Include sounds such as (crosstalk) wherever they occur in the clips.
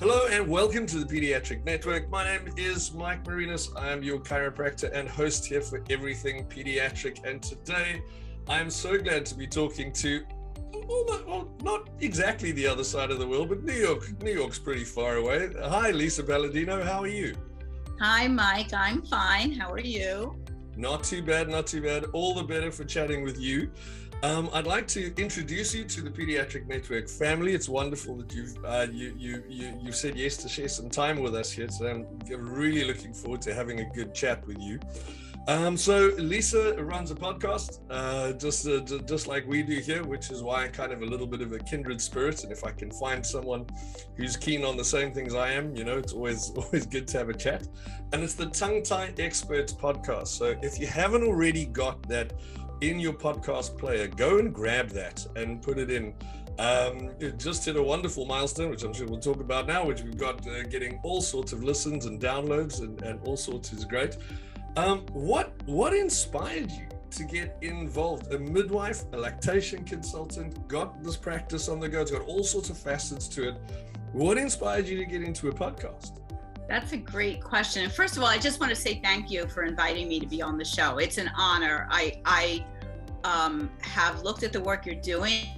Hello and welcome to the Pediatric Network. My name is Mike Marinas. I am your chiropractor and host here for Everything Pediatric. And today I am so glad to be talking to, well, not exactly the other side of the world, but New York. New York's pretty far away. Hi, Lisa Palladino. How are you? Hi, Mike. I'm fine. How are you? Not too bad, not too bad. All the better for chatting with you. Um, I'd like to introduce you to the Pediatric Network family. It's wonderful that you've uh, you, you you you said yes to share some time with us here today. I'm really looking forward to having a good chat with you. Um, so Lisa runs a podcast, uh, just uh, just like we do here, which is why I'm kind of a little bit of a kindred spirit. And if I can find someone who's keen on the same things I am, you know, it's always (laughs) always good to have a chat. And it's the Tongue Tie Experts podcast. So if you haven't already got that in your podcast player, go and grab that and put it in. Um, it just hit a wonderful milestone, which I'm sure we'll talk about now, which we've got uh, getting all sorts of listens and downloads and, and all sorts is great. Um, what what inspired you to get involved? A midwife, a lactation consultant, got this practice on the go. It's got all sorts of facets to it. What inspired you to get into a podcast? That's a great question. First of all, I just want to say thank you for inviting me to be on the show. It's an honor. I I um, have looked at the work you're doing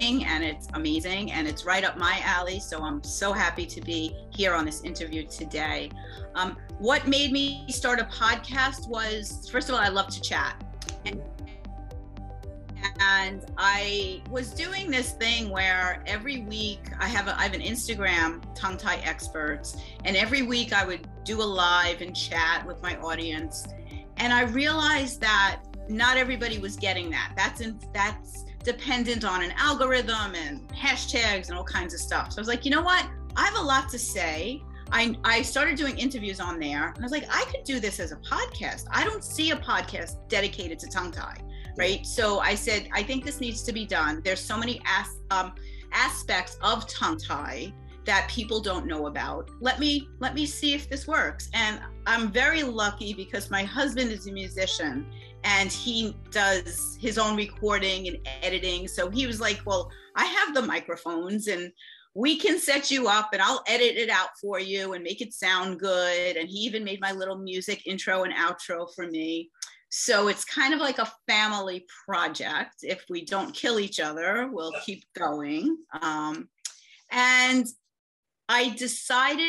and it's amazing and it's right up my alley. So I'm so happy to be here on this interview today. Um, what made me start a podcast was first of all, I love to chat. And and I was doing this thing where every week I have a, I have an Instagram tongue tie experts, and every week I would do a live and chat with my audience, and I realized that not everybody was getting that. That's in, that's dependent on an algorithm and hashtags and all kinds of stuff. So I was like, you know what? I have a lot to say. I, I started doing interviews on there and I was like, I could do this as a podcast. I don't see a podcast dedicated to tongue tie right? So I said, I think this needs to be done. There's so many as, um, aspects of tongue tie that people don't know about. Let me let me see if this works. And I'm very lucky because my husband is a musician and he does his own recording and editing. So he was like, "Well, I have the microphones and we can set you up and I'll edit it out for you and make it sound good." And he even made my little music intro and outro for me. So it's kind of like a family project. If we don't kill each other, we'll keep going. Um, and I decided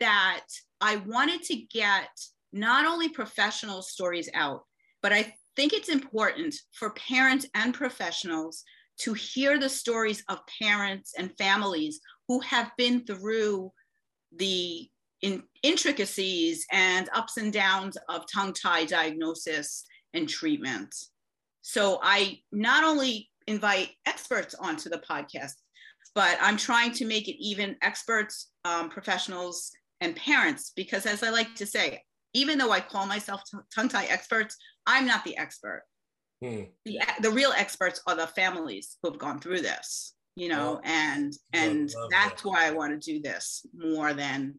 that I wanted to get not only professional stories out, but I think it's important for parents and professionals to hear the stories of parents and families who have been through the in intricacies and ups and downs of tongue tie diagnosis and treatment. So I not only invite experts onto the podcast, but I'm trying to make it even experts, um, professionals, and parents, because as I like to say, even though I call myself tongue tie experts, I'm not the expert. Hmm. The, the real experts are the families who have gone through this, you know, oh, and and that's that. why I want to do this more than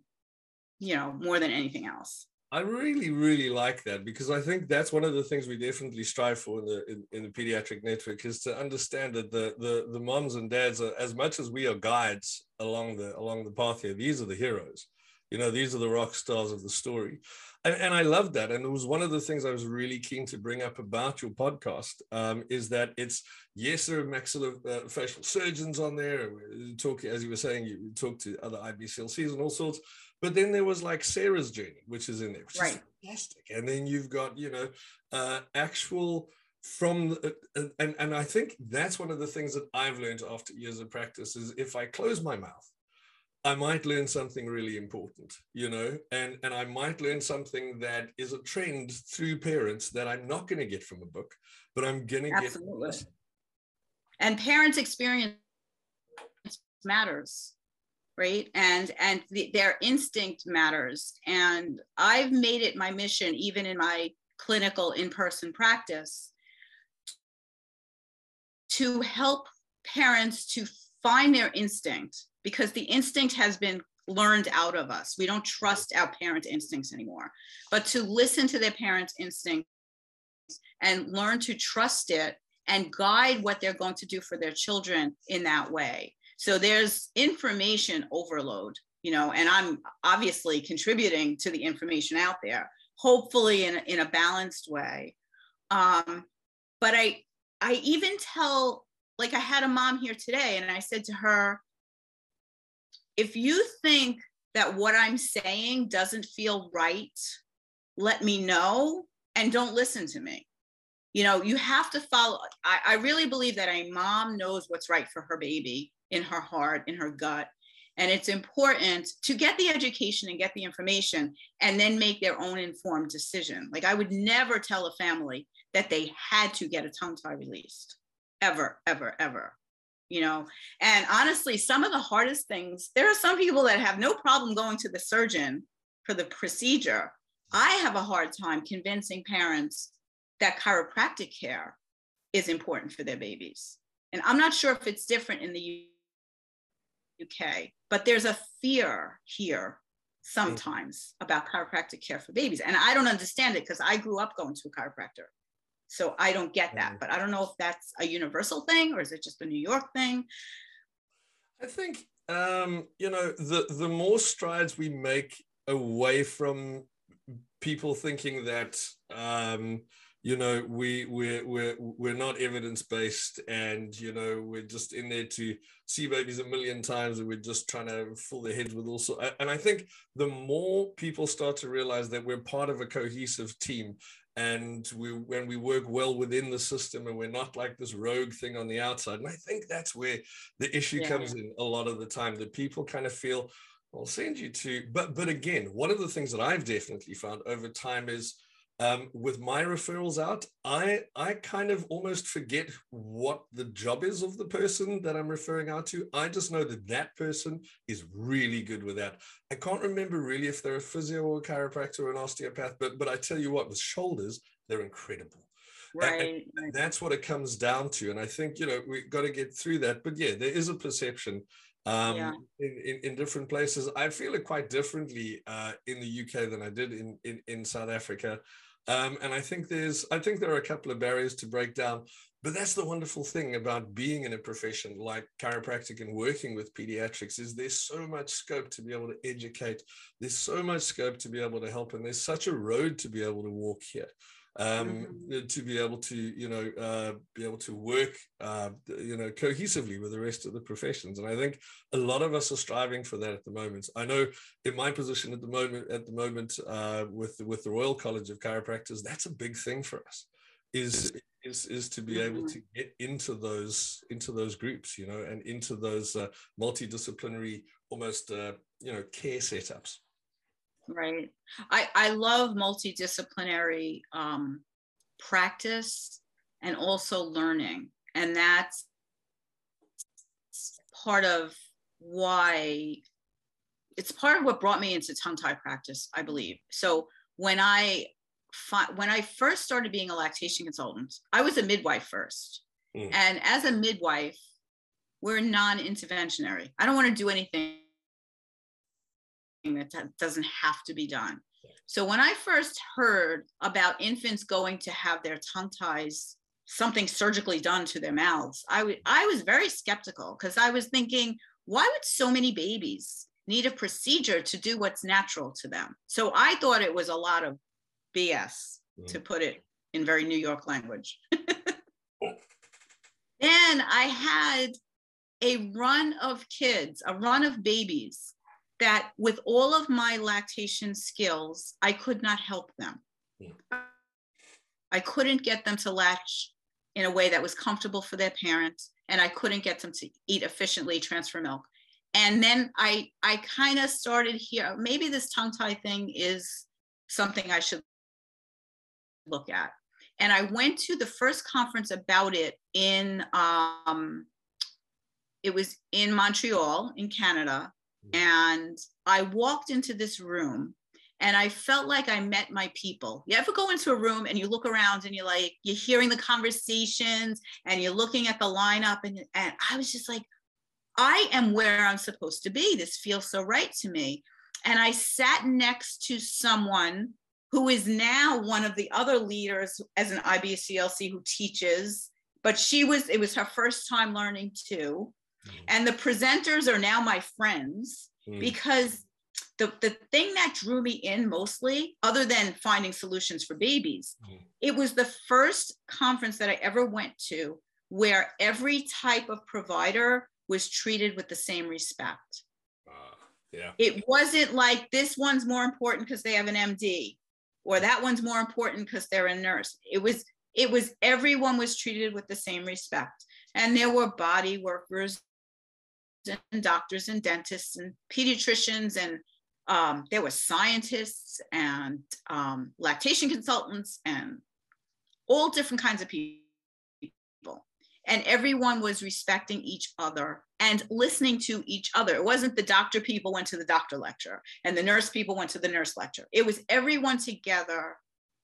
you know, more than anything else. I really, really like that because I think that's one of the things we definitely strive for in the in, in, the pediatric network is to understand that the the the moms and dads are as much as we are guides along the along the path here. These are the heroes, you know. These are the rock stars of the story, and, and I love that. And it was one of the things I was really keen to bring up about your podcast um, is that it's yes, there are maxillofacial uh, surgeons on there. Talk as you were saying, you talk to other IBCLCs and all sorts but then there was like Sarah's journey, which is in there, which right. is fantastic. And then you've got, you know, uh, actual from the, uh, and and I think that's one of the things that I've learned after years of practice is if I close my mouth, I might learn something really important, you know, and and I might learn something that is a trend through parents that I'm not going to get from a book, but I'm going to get. Absolutely. And parents' experience matters right and and the, their instinct matters and i've made it my mission even in my clinical in-person practice to help parents to find their instinct because the instinct has been learned out of us. We don't trust our parent instincts anymore. But to listen to their parents instincts and learn to trust it and guide what they're going to do for their children in that way. So there's information overload, you know, and I'm obviously contributing to the information out there, hopefully in, in a balanced way. Um, but I, I even tell, like I had a mom here today and I said to her, if you think that what I'm saying doesn't feel right, let me know and don't listen to me. You know, you have to follow. I, I really believe that a mom knows what's right for her baby in her heart, in her gut. And it's important to get the education and get the information and then make their own informed decision. Like I would never tell a family that they had to get a tongue tie released, ever, ever, ever. You know, and honestly, some of the hardest things, there are some people that have no problem going to the surgeon for the procedure. I have a hard time convincing parents that chiropractic care is important for their babies. And I'm not sure if it's different in the UK, but there's a fear here hmm. sometimes about chiropractic care for babies. And I don't understand it because I grew up going to a chiropractor. So I don't get that. But I don't know if that's a universal thing or is it just a New York thing? I think um, you know the the more strides we make away from people thinking that um, you know we we're we're we're not evidence based and you know we're just in there to see babies a million times and we're just trying to fill their heads with also and i think the more people start to realize that we're part of a cohesive team and we when we work well within the system and we're not like this rogue thing on the outside and i think that's where the issue yeah. comes in a lot of the time that people kind of feel i'll send you to but but again one of the things that i've definitely found over time is um, with my referrals out, I I kind of almost forget what the job is of the person that I'm referring out to. I just know that that person is really good with that. I can't remember really if they're a physio or a chiropractor or an osteopath, but but I tell you what, with shoulders, they're incredible. Right. And, and that's what it comes down to. And I think you know we've got to get through that. But yeah, there is a perception um, yeah. in, in, in, different places. I feel it quite differently uh, in the UK than I did in, in, in South Africa. Um, and I think there's, I think there are a couple of barriers to break down. But that's the wonderful thing about being in a profession like chiropractic and working with pediatrics is there's so much scope to be able to educate. There's so much scope to be able to help, and there's such a road to be able to walk here um, mm-hmm. to be able to you know uh, be able to work uh, you know cohesively with the rest of the professions and i think a lot of us are striving for that at the moment i know in my position at the moment at the moment uh, with with the royal college of chiropractors that's a big thing for us is is is to be able mm-hmm. to get into those into those groups you know and into those uh, multidisciplinary almost uh, you know care setups Right. I, I love multidisciplinary um, practice and also learning. And that's part of why it's part of what brought me into tongue tie practice, I believe. So when I fi- when I first started being a lactation consultant, I was a midwife first. Mm. And as a midwife, we're non-interventionary. I don't want to do anything that doesn't have to be done. So when I first heard about infants going to have their tongue ties, something surgically done to their mouths, I, w- I was very skeptical because I was thinking, why would so many babies need a procedure to do what's natural to them? So I thought it was a lot of BS, mm. to put it in very New York language. (laughs) then I had a run of kids, a run of babies that with all of my lactation skills, I could not help them. Yeah. I couldn't get them to latch in a way that was comfortable for their parents, and I couldn't get them to eat efficiently, transfer milk. And then I I kind of started here. Maybe this tongue tie thing is something I should look at. And I went to the first conference about it in um, it was in Montreal in Canada and I walked into this room and I felt like I met my people. You ever go into a room and you look around and you're like, you're hearing the conversations and you're looking at the lineup, and, and I was just like, I am where I'm supposed to be. This feels so right to me. And I sat next to someone who is now one of the other leaders as an IBCLC who teaches, but she was, it was her first time learning too. And the presenters are now my friends mm. because the, the thing that drew me in mostly, other than finding solutions for babies, mm. it was the first conference that I ever went to where every type of provider was treated with the same respect. Uh, yeah. It wasn't like this one's more important because they have an MD or that one's more important because they're a nurse. It was it was everyone was treated with the same respect. And there were body workers and doctors and dentists and pediatricians and um, there were scientists and um, lactation consultants and all different kinds of people and everyone was respecting each other and listening to each other. It wasn't the doctor people went to the doctor lecture and the nurse people went to the nurse lecture. It was everyone together,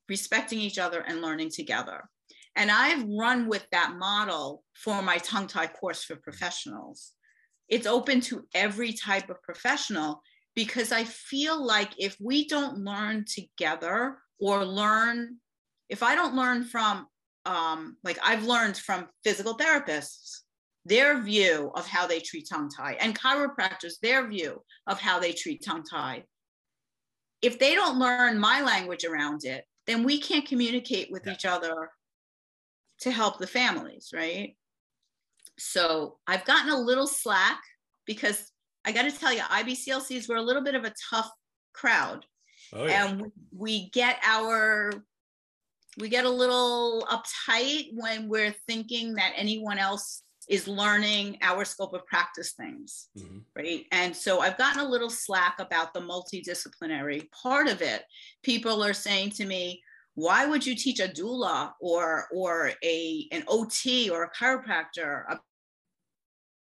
respecting each other and learning together. And I've run with that model for my tongue tie course for professionals. It's open to every type of professional because I feel like if we don't learn together or learn, if I don't learn from um, like I've learned from physical therapists, their view of how they treat tongue tie, and chiropractors, their view of how they treat tongue tie. If they don't learn my language around it, then we can't communicate with yeah. each other to help the families, right? So I've gotten a little slack because I got to tell you, IBCLCs were a little bit of a tough crowd. Oh, yeah. And we get our we get a little uptight when we're thinking that anyone else is learning our scope of practice things mm-hmm. right and so i've gotten a little slack about the multidisciplinary part of it people are saying to me why would you teach a doula or or a an ot or a chiropractor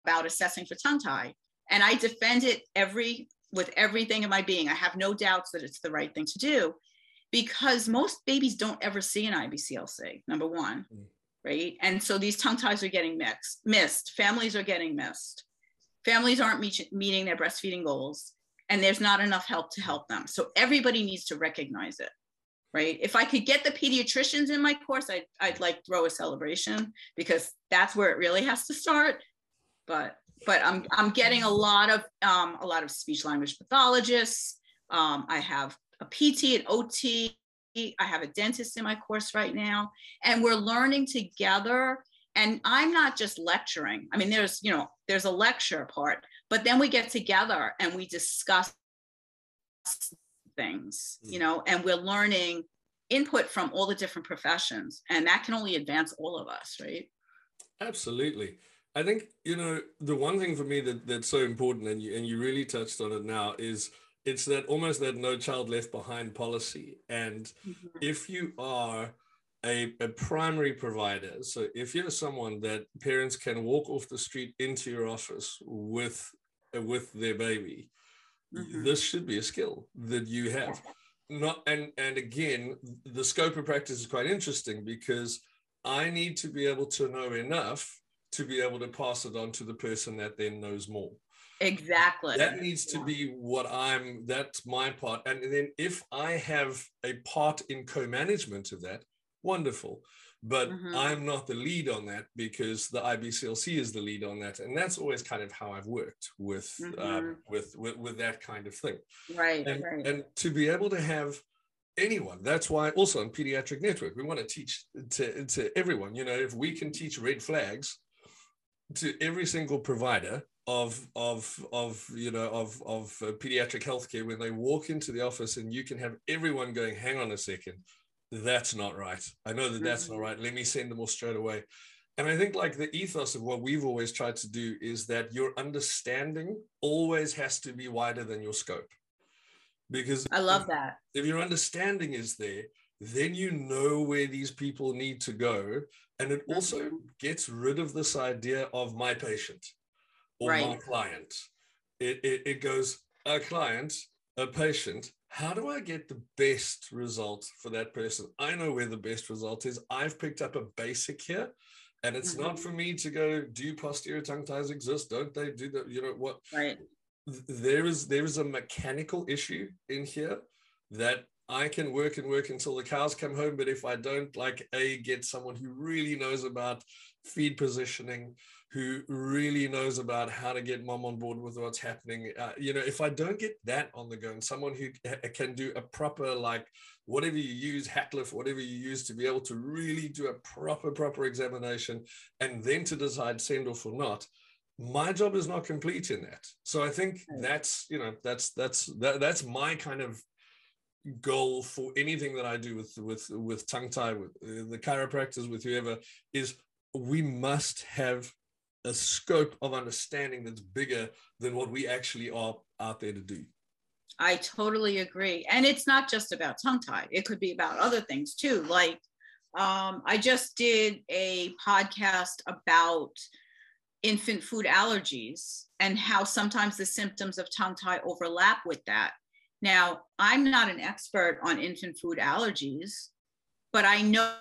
about assessing for tongue tie and i defend it every with everything in my being i have no doubts that it's the right thing to do because most babies don't ever see an IBCLC, number one, mm. right? And so these tongue ties are getting mixed, missed. Families are getting missed. Families aren't meet, meeting their breastfeeding goals, and there's not enough help to help them. So everybody needs to recognize it, right? If I could get the pediatricians in my course, I'd, I'd like throw a celebration because that's where it really has to start. But but I'm I'm getting a lot of um, a lot of speech language pathologists. Um, I have a PT, an OT. I have a dentist in my course right now, and we're learning together. And I'm not just lecturing. I mean, there's, you know, there's a lecture part, but then we get together and we discuss things, you know, and we're learning input from all the different professions. And that can only advance all of us, right? Absolutely. I think, you know, the one thing for me that, that's so important, and you, and you really touched on it now, is it's that almost that no child left behind policy. And mm-hmm. if you are a, a primary provider, so if you're someone that parents can walk off the street into your office with with their baby, mm-hmm. this should be a skill that you have. Not and and again, the scope of practice is quite interesting because I need to be able to know enough to be able to pass it on to the person that then knows more. Exactly. That needs to be what I'm, that's my part. And then if I have a part in co management of that, wonderful. But mm-hmm. I'm not the lead on that because the IBCLC is the lead on that. And that's always kind of how I've worked with, um, mm-hmm. um, with, with, with, that kind of thing. Right, and, right. And to be able to have anyone, that's why also on Pediatric Network, we want to teach to, to everyone, you know, if we can teach red flags to every single provider of of of you know of of uh, pediatric healthcare when they walk into the office and you can have everyone going hang on a second that's not right. I know that that's mm-hmm. not right. Let me send them all straight away. And i think like the ethos of what we've always tried to do is that your understanding always has to be wider than your scope. Because i love that. if your understanding is there then you know where these people need to go and it also gets rid of this idea of my patient or right. my client. It, it, it goes, a client, a patient, how do I get the best result for that person? I know where the best result is. I've picked up a basic here. And it's mm-hmm. not for me to go, do posterior tongue ties exist? Don't they do that? You know what? Right. There is there is a mechanical issue in here that I can work and work until the cows come home. But if I don't like a get someone who really knows about feed positioning, who really knows about how to get mom on board with what's happening. Uh, you know, if I don't get that on the go and someone who can do a proper, like, whatever you use, hat lift, whatever you use to be able to really do a proper, proper examination and then to decide send off or not, my job is not complete in that. So I think that's, you know, that's, that's, that, that's my kind of goal for anything that I do with, with, with tongue tie, with uh, the chiropractors, with whoever is we must have a scope of understanding that's bigger than what we actually are out there to do. I totally agree. And it's not just about tongue tie, it could be about other things too. Like, um, I just did a podcast about infant food allergies and how sometimes the symptoms of tongue tie overlap with that. Now, I'm not an expert on infant food allergies, but I know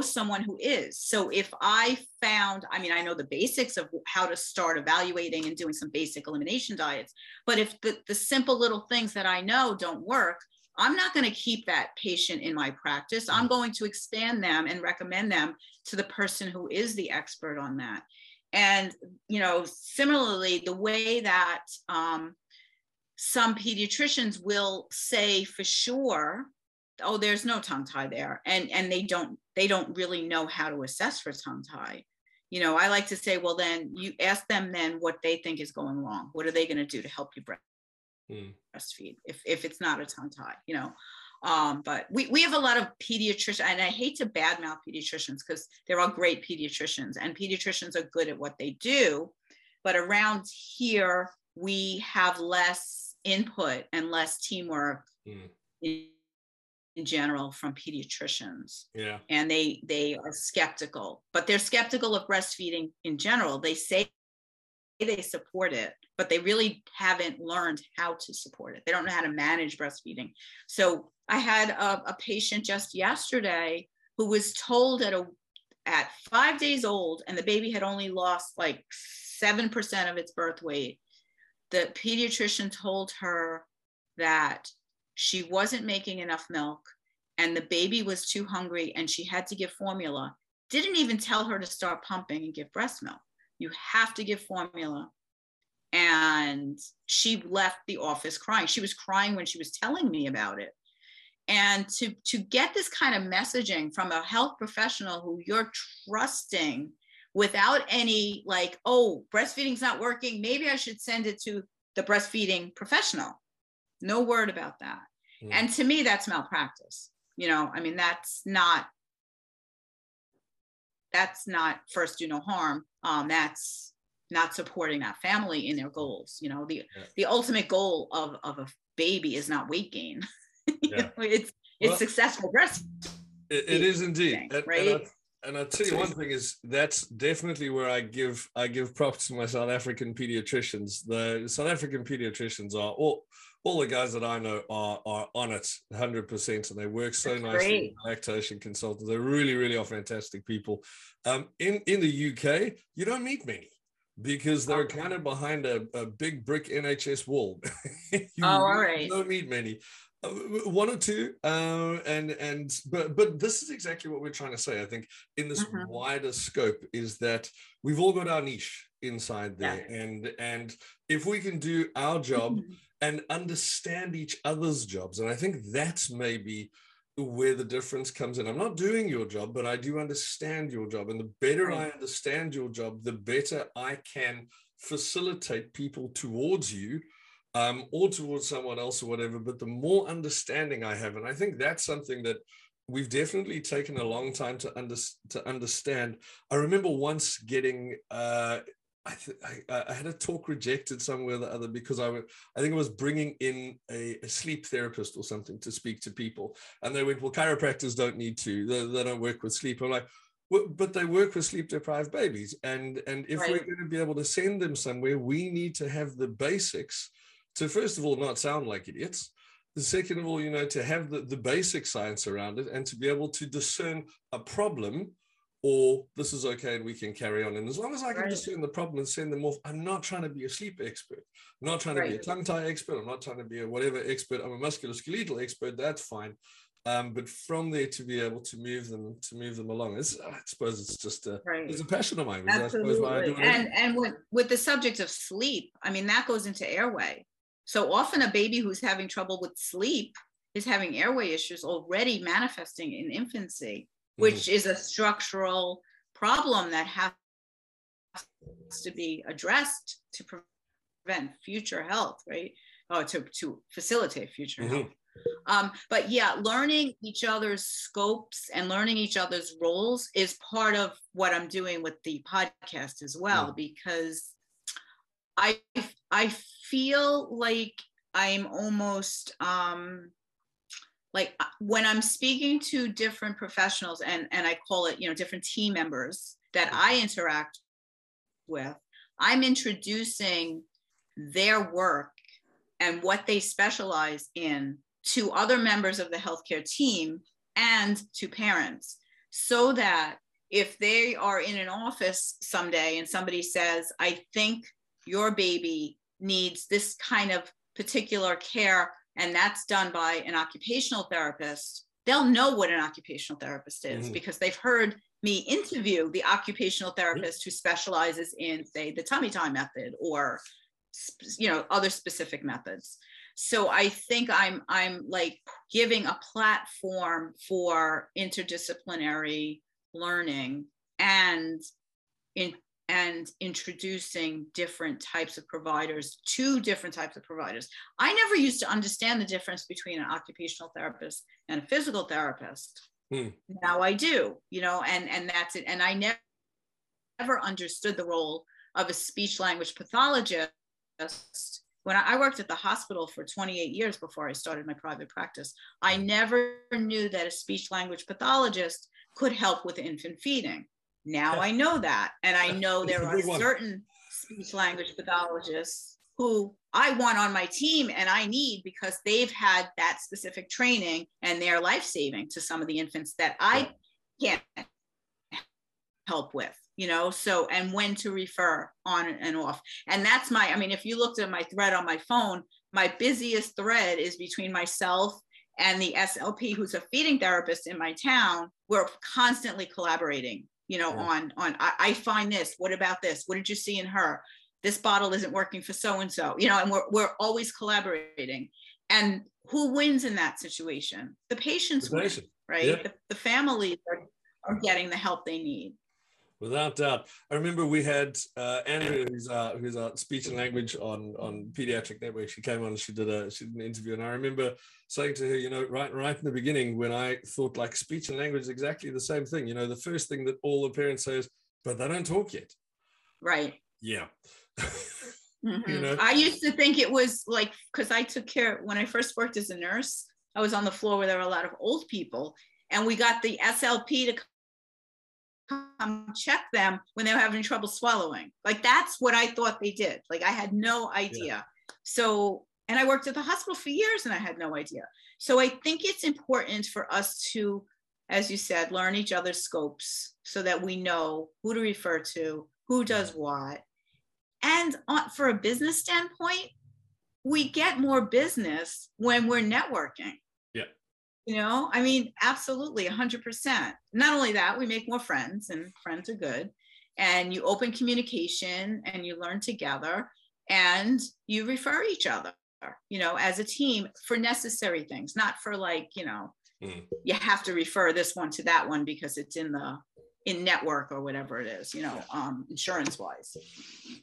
someone who is. So if I found, I mean, I know the basics of how to start evaluating and doing some basic elimination diets, but if the, the simple little things that I know don't work, I'm not going to keep that patient in my practice. I'm mm. going to expand them and recommend them to the person who is the expert on that. And, you know, similarly, the way that um, some pediatricians will say for sure oh there's no tongue tie there and and they don't they don't really know how to assess for tongue tie. You know i like to say well then you ask them then what they think is going wrong. What are they going to do to help you hmm. breastfeed if, if it's not a tongue tie you know? Um, but we, we have a lot of pediatricians and i hate to badmouth pediatricians because they're all great pediatricians and pediatricians are good at what they do but around here we have less input and less teamwork mm. in, in general from pediatricians. Yeah. And they they are skeptical, but they're skeptical of breastfeeding in general. They say they support it, but they really haven't learned how to support it. They don't know how to manage breastfeeding. So I had a, a patient just yesterday who was told at a at five days old, and the baby had only lost like seven percent of its birth weight. The pediatrician told her that she wasn't making enough milk and the baby was too hungry and she had to give formula didn't even tell her to start pumping and give breast milk. You have to give formula. And she left the office crying. She was crying when she was telling me about it. And to to get this kind of messaging from a health professional who you're trusting without any like oh breastfeeding's not working maybe i should send it to the breastfeeding professional no word about that Mm. And to me, that's malpractice. You know, I mean, that's not that's not first do no harm. Um, that's not supporting that family in their goals. You know, the yeah. the ultimate goal of of a baby is not weight gain. (laughs) yeah. know, it's it's well, successful breast. it, it is indeed, and, right? And and I'll tell you one thing is that's definitely where I give I give props to my South African pediatricians. The South African pediatricians are all all the guys that I know are are on it 100% and they work so That's nicely lactation consultants. They really, really are fantastic people. Um, in, in the UK, you don't meet many because they're okay. kind of behind a, a big brick NHS wall. (laughs) you oh, all right. You don't meet many. Uh, one or two uh, and and but but this is exactly what we're trying to say i think in this mm-hmm. wider scope is that we've all got our niche inside there yeah. and and if we can do our job mm-hmm and understand each other's jobs. And I think that's maybe where the difference comes in. I'm not doing your job, but I do understand your job. And the better right. I understand your job, the better I can facilitate people towards you um, or towards someone else or whatever. But the more understanding I have, and I think that's something that we've definitely taken a long time to, under, to understand. I remember once getting uh, I, th- I, I, had a talk rejected somewhere or the other because I, w- I think I was bringing in a, a, sleep therapist or something to speak to people. And they went, well, chiropractors don't need to, they, they don't work with sleep. I'm like, well, but they work with sleep deprived babies. And, and if right. we're going to be able to send them somewhere, we need to have the basics to, first of all, not sound like idiots. The second of all, you know, to have the, the basic science around it and to be able to discern a problem or this is okay and we can carry on. And as long as I can right. discern the problem and send them off, I'm not trying to be a sleep expert. I'm not trying to right. be a tongue tie expert. I'm not trying to be a whatever expert. I'm a musculoskeletal expert. That's fine. um, but from there to be able to move them to move them along is i suppose it's just a Right. it's a passion of mine Absolutely. And and with, with the subject of sleep, I mean that goes into airway. So often a baby who's having trouble with sleep is having airway issues already manifesting in infancy, Mm-hmm. which is a structural problem that has to be addressed to prevent future health, right? Or to, to facilitate future Mhm. health. Um, but yeah, learning each other's scopes and learning each other's roles is part of what I'm doing with the podcast as well, because I I feel like I'm almost um, like uh, when I'm speaking to different professionals and and I call it you know different team members that I interact with, I'm introducing their work and what they specialize in to other members of the healthcare team and to parents so that if they are in an office someday and somebody says, I think your baby needs this kind of particular care, and that's done by an occupational therapist, they'll know what an occupational therapist is Mhm. because they've heard me interview the occupational therapist who specializes in, say, the tummy time method or you know other specific methods so i think i'm i'm like giving a platform for interdisciplinary learning and in and introducing different types of providers to different types of providers. I never used to understand the difference between an occupational therapist and a physical therapist. Hmm. now i do you know and and that's it. And i never never understood the role of a speech language pathologist. When I I worked at the hospital for 28 years before I started my private practice, I never knew that a speech language pathologist could help with infant feeding. Now I know that. And I know there are certain speech language pathologists who I want on my team and I need because they've had that specific training and they're life saving to some of the infants that I can't help with you know? So and when to refer on and off. And that's my i mean if you looked at my thread on my phone my busiest thread is between myself and the slp who's a feeding therapist in my town. We're constantly collaborating you know Yeah. on on I, I find this what about this? What did you see in her? This bottle isn't working for so and so you know and we're, we're always collaborating. And who wins in that situation? The patients win right? Yeah. the, the families are, are getting the help they need Without doubt. I remember we had uh, Andrea, who's our, who's our speech and language on, on Pediatric Network. She came on and she did a she did an interview. And I remember saying to her, you know, right right in the beginning, when I thought like speech and language is exactly the same thing. You know, the first thing that all the parents say is, but they don't talk yet. right Yeah. (laughs) Mhm. know? I used to think it was like because I took care when I first worked as a nurse. I was on the floor where there were a lot of old people, and we got the SLP to come check them when they were having trouble swallowing. Like that's what I thought they did. Like I had no idea. So, and I worked at the hospital for years, and I had no idea. So I think it's important for us to, as you said, learn each other's scopes so that we know who to refer to, who does what. And on, for a business standpoint, we get more business when we're networking. You know, I mean, absolutely, 100%. Not only that, we make more friends, and friends are good. And you open communication and you learn together and you refer each other, you know, as a team for necessary things, not for like, you know, Mm. you have to refer this one to that one because it's in the in network or whatever it is, you know, um, insurance wise.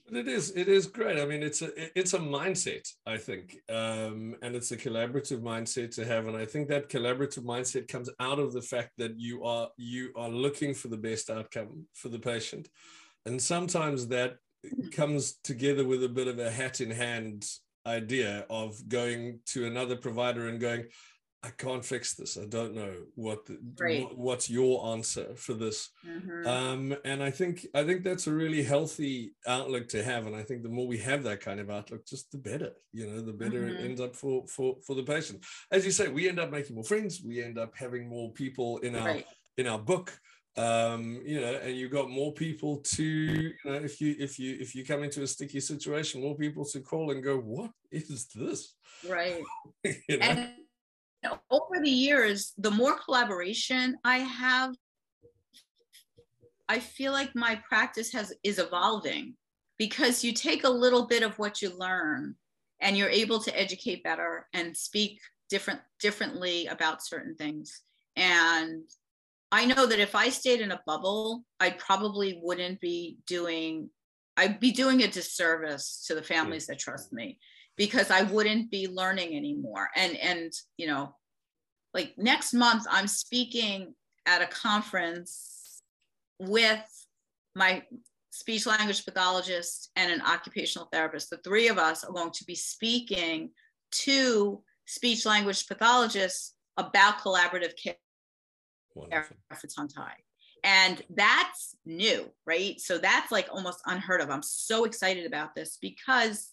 But it is it is great. I mean, it's a it's a mindset, I think, um, and it's a collaborative mindset to have. And I think that collaborative mindset comes out of the fact that you are you are looking for the best outcome for the patient, and sometimes that comes together with a bit of a hat in hand idea of going to another provider and going. I can't fix this. I don't know what, the, what what's your answer for this. Mhm. Um, and I think I think that's a really healthy outlook to have. And I think the more we have that kind of outlook, just the better. You know, the better it Mhm. ends up for for for the patient. As you say, we end up making more friends. We end up having more people in our right. in our book. Um, you know, and you've got more people to, you know, if you if you if you come into a sticky situation, more people to call and go, what is this? Right. (laughs) you know? And over the years, the more collaboration I have, I feel like my practice has is evolving because you take a little bit of what you learn and you're able to educate better and speak different differently about certain things. And I know that if I stayed in a bubble, I probably wouldn't be doing I'd be doing a disservice to the families that trust me because I wouldn't be learning anymore. And and you know, like next month I'm speaking at a conference with my speech language pathologist and an occupational therapist. The three of us are going to be speaking to speech language pathologists about collaborative care Wonderful. for. And that's new, right? So that's like almost unheard of. I'm so excited about this because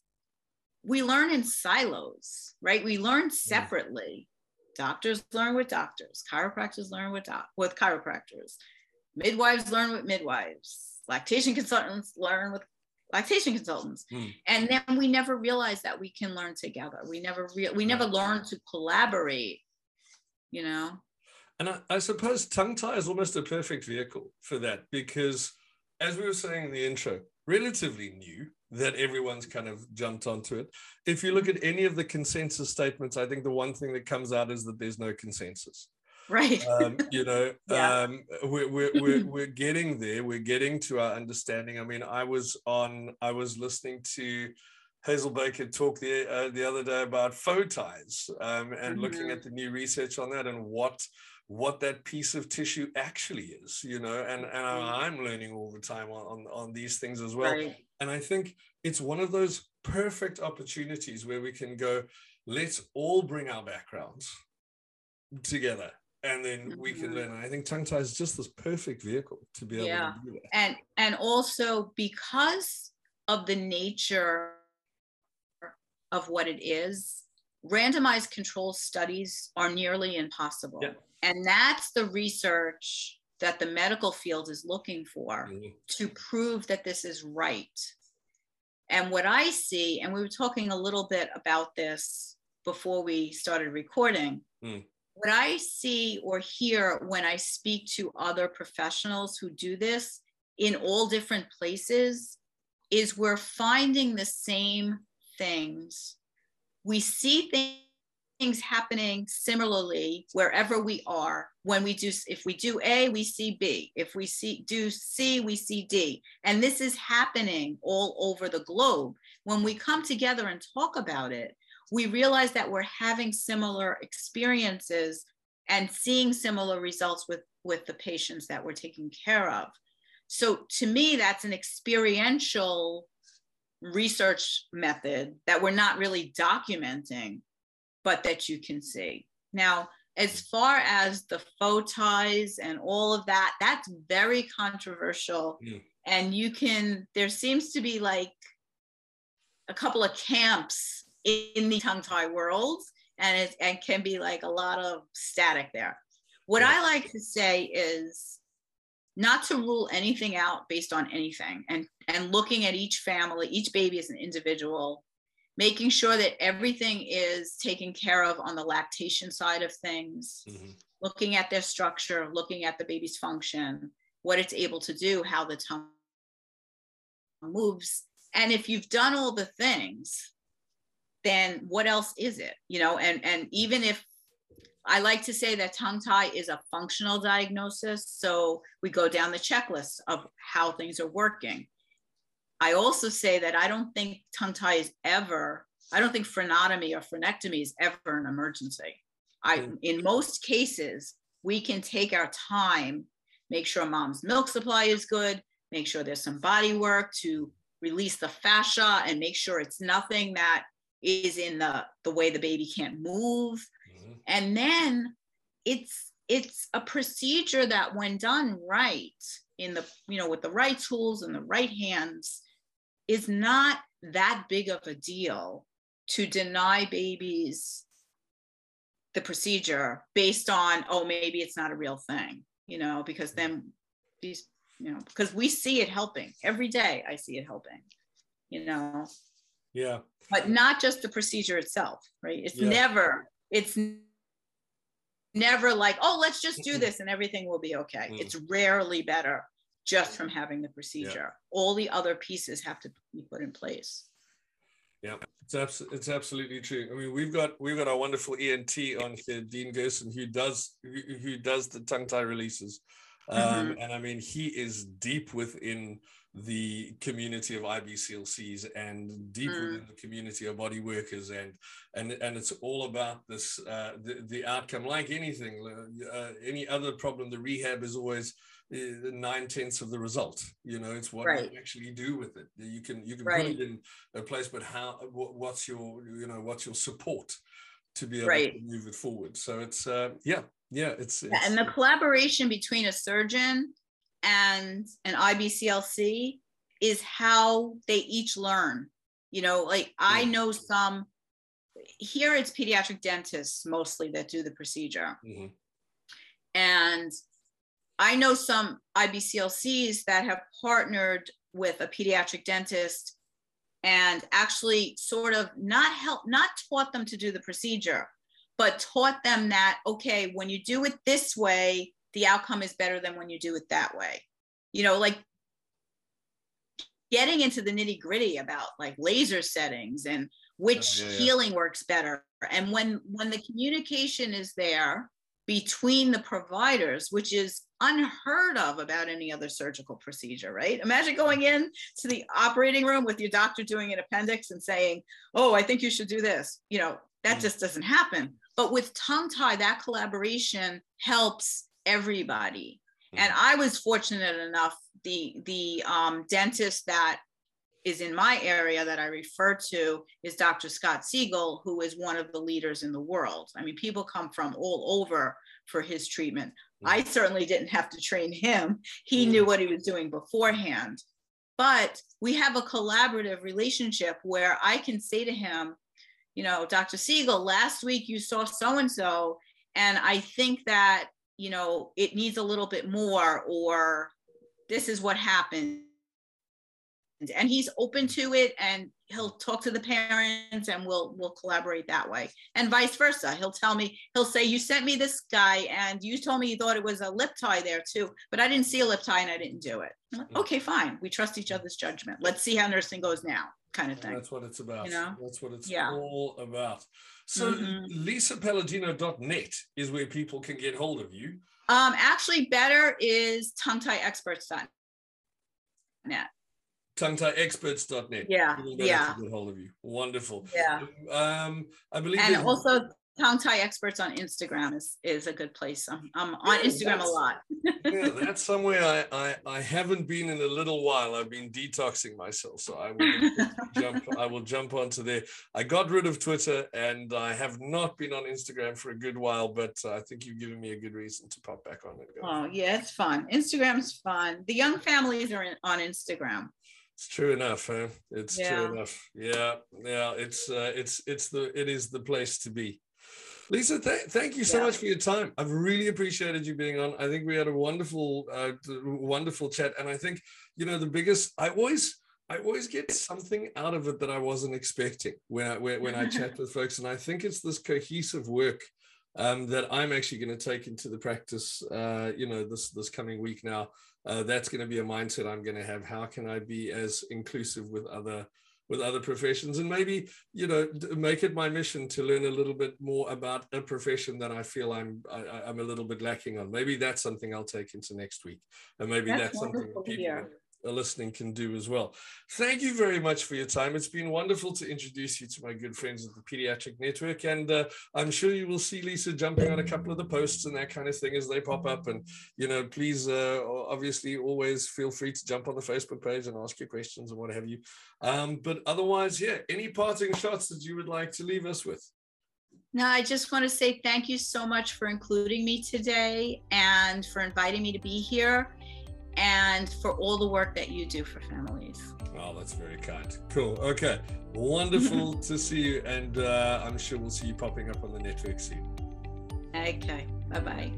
we learn in silos, right? We learn separately. Doctors learn with doctors, chiropractors learn with, doc- with chiropractors, midwives learn with midwives, lactation consultants learn with lactation consultants. Mm. And then we never realize that we can learn together. We never re- we never learn to collaborate, you know. And I, I suppose tongue tie is almost a perfect vehicle for that because as we were saying in the intro, relatively new that everyone's kind of jumped onto it. If you look at any of the consensus statements, I think the one thing that comes out is that there's no consensus. Right. Um, you know, (laughs) yeah. um, we're, we're, we're, we're getting there. We're getting to our understanding. I mean, I was on, I was listening to Hazelbaker talk the, uh, the other day about faux ties um, and mm-hmm. looking at the new research on that and what what that piece of tissue actually is you know and and mm-hmm. i'm learning all the time on on, on these things as well right. And i think it's one of those perfect opportunities where we can go let's all bring our backgrounds together and then we can mm-hmm. learn and i think tongue tie is just this perfect vehicle to be able yeah. to do that and and also because of the nature of what it is randomized control studies are nearly impossible yeah. And that's the research that the medical field is looking for mm-hmm. to prove that this is right. And what I see, and we were talking a little bit about this before we started recording, mm. what I see or hear when I speak to other professionals who do this in all different places is we're finding the same things. We see things things happening similarly wherever we are. When we do if we do a we see b. If we see do c we see d. And this is happening all over the globe. When we come together and talk about it we realize that we're having similar experiences and seeing similar results with with the patients that we're taking care of. So to me that's an experiential research method that we're not really documenting but that you can see. Now, as far as the faux ties and all of that, that's very controversial. Mm. And you can, there seems to be like a couple of camps in the tongue tie world, and it and can be like a lot of static there. What yeah. I like to say is not to rule anything out based on anything and and looking at each family each baby as an individual making sure that everything is taken care of on the lactation side of things, mm-hmm. looking at their structure, looking at the baby's function, what it's able to do, how the tongue moves. And if you've done all the things, then what else is it? You know, and and even if I like to say that tongue tie is a functional diagnosis. So we go down the checklist of how things are working. I also say that I don't think tongue tie is ever, I don't think frenotomy or frenectomy is ever an emergency. I, mm. in most cases, we can take our time, make sure mom's milk supply is good, make sure there's some body work to release the fascia and make sure it's nothing that is in the, the way the baby can't move. Mm-hmm. And then it's it's a procedure that when done right in the you know with the right tools and the right hands is not that big of a deal to deny babies the procedure based on oh maybe it's not a real thing you know because then these you know because we see it helping every day i see it helping you know yeah but not just the procedure itself right it's yeah. never it's never like, oh, let's just do this and everything will be okay. Mm. It's rarely better just from having the procedure. All the other pieces have to be put in place. Yeah, it's abs- it's absolutely true. I mean, we've got we've got our wonderful ENT on here, Dean Gerson, who does who, who does the tongue tie releases, um, Mhm. and I mean, he is deep within the community of IBCLCs and deep Mm. within the community of body workers, and and and it's all about this uh, the the outcome. Like anything, uh, any other problem, the rehab is always uh, nine tenths of the result. You know, it's what Right. you actually do with it. You can you can Right. put it in a place, but how? What, what's your you know what's your support to be able Right. to move it forward? So it's uh, yeah yeah it's, Yeah, it's and the collaboration between a surgeon and an IBCLC is how they each learn. You know, like I know some here it's pediatric dentists mostly that do the procedure. Mhm. And I know some IBCLCs that have partnered with a pediatric dentist and actually sort of not help, not taught them to do the procedure, but taught them that, okay, when you do it this way, the outcome is better than when you do it that way. You know, like getting into the nitty gritty about like laser settings and which Oh, yeah, yeah. healing works better. And when when the communication is there between the providers, which is unheard of about any other surgical procedure, right? Imagine going in to the operating room with your doctor doing an appendix and saying, "Oh, I think you should do this." You know, that Mm. just doesn't happen. But with tongue tie, that collaboration helps everybody. And I was fortunate enough, the the um, dentist that is in my area that I refer to is Dr. Scott Siegel, who is one of the leaders in the world. I mean, people come from all over for his treatment. I certainly didn't have to train him. He Mm. knew what he was doing beforehand. But we have a collaborative relationship where I can say to him, you know, Dr. Siegel, last week you saw so and so, and I think that, you know, it needs a little bit more, or this is what happened. And he's open to it and he'll talk to the parents and we'll we'll collaborate that way. And vice versa. He'll tell me, he'll say, You sent me this guy and you told me you thought it was a lip tie there too, but I didn't see a lip tie and I didn't do it. Like, Mm. okay, fine. We trust each other's judgment. Let's see how nursing goes now, kind of And. That's what it's about. You know? That's what it's Yeah. all about. So Mhm. lisapalladino.net is where people can get hold of you. Um, actually, better is tongue-tie-experts.net. tonguetieexperts.net. Yeah, yeah. to get hold of you. Wonderful. Yeah. Um, I believe And also tongue tie experts on Instagram is, is a good place. I'm, I'm on Yeah, Instagram a lot. (laughs) yeah, (laughs) that's somewhere I, I I haven't been in a little while. I've been detoxing myself, so I will (laughs) jump. I will jump onto there. I got rid of Twitter, and I have not been on Instagram for a good while. But I think you've given me a good reason to pop back on it. Oh yeah, it's fun. Instagram's fun. The young families are in, on Instagram. It's true enough, huh? It's Yeah. true enough. Yeah, yeah. It's uh, it's it's the it is the place to be. Lisa, th- thank you so Yeah. much for your time. I've really appreciated you being on. I think we had a wonderful, uh, wonderful chat, and I think you know the biggest. I always, I always get something out of it that I wasn't expecting when I when, when I chat (laughs) with folks, and I think it's this cohesive work um, that I'm actually going to take into the practice. Uh, you know, this this coming week now. Uh, that's going to be a mindset I'm going to have. How can I be as inclusive with other with other professions and maybe you know make it my mission to learn a little bit more about a profession that i feel i'm I, I- i'm a little bit lacking on maybe that's something i'll take into next week and maybe that's, That's something people hear. that are listening can do as well. Thank you very much for your time. It's been wonderful to introduce you to my good friends at the pediatric network and uh, i'm sure you will see lisa jumping on a couple of the posts and that kind of thing as they pop up. And you know please uh, obviously always feel free to jump on the facebook page and ask your questions and what have you. Um, but otherwise, yeah, any parting shots that you would like to leave us with? No, I just want to say thank you so much for including me today and for inviting me to be here and for all the work that you do for families. Oh, that's very kind. Cool. Okay. Wonderful (laughs) to see you. And uh, I'm sure we'll see you popping up on the network soon. Okay, bye bye.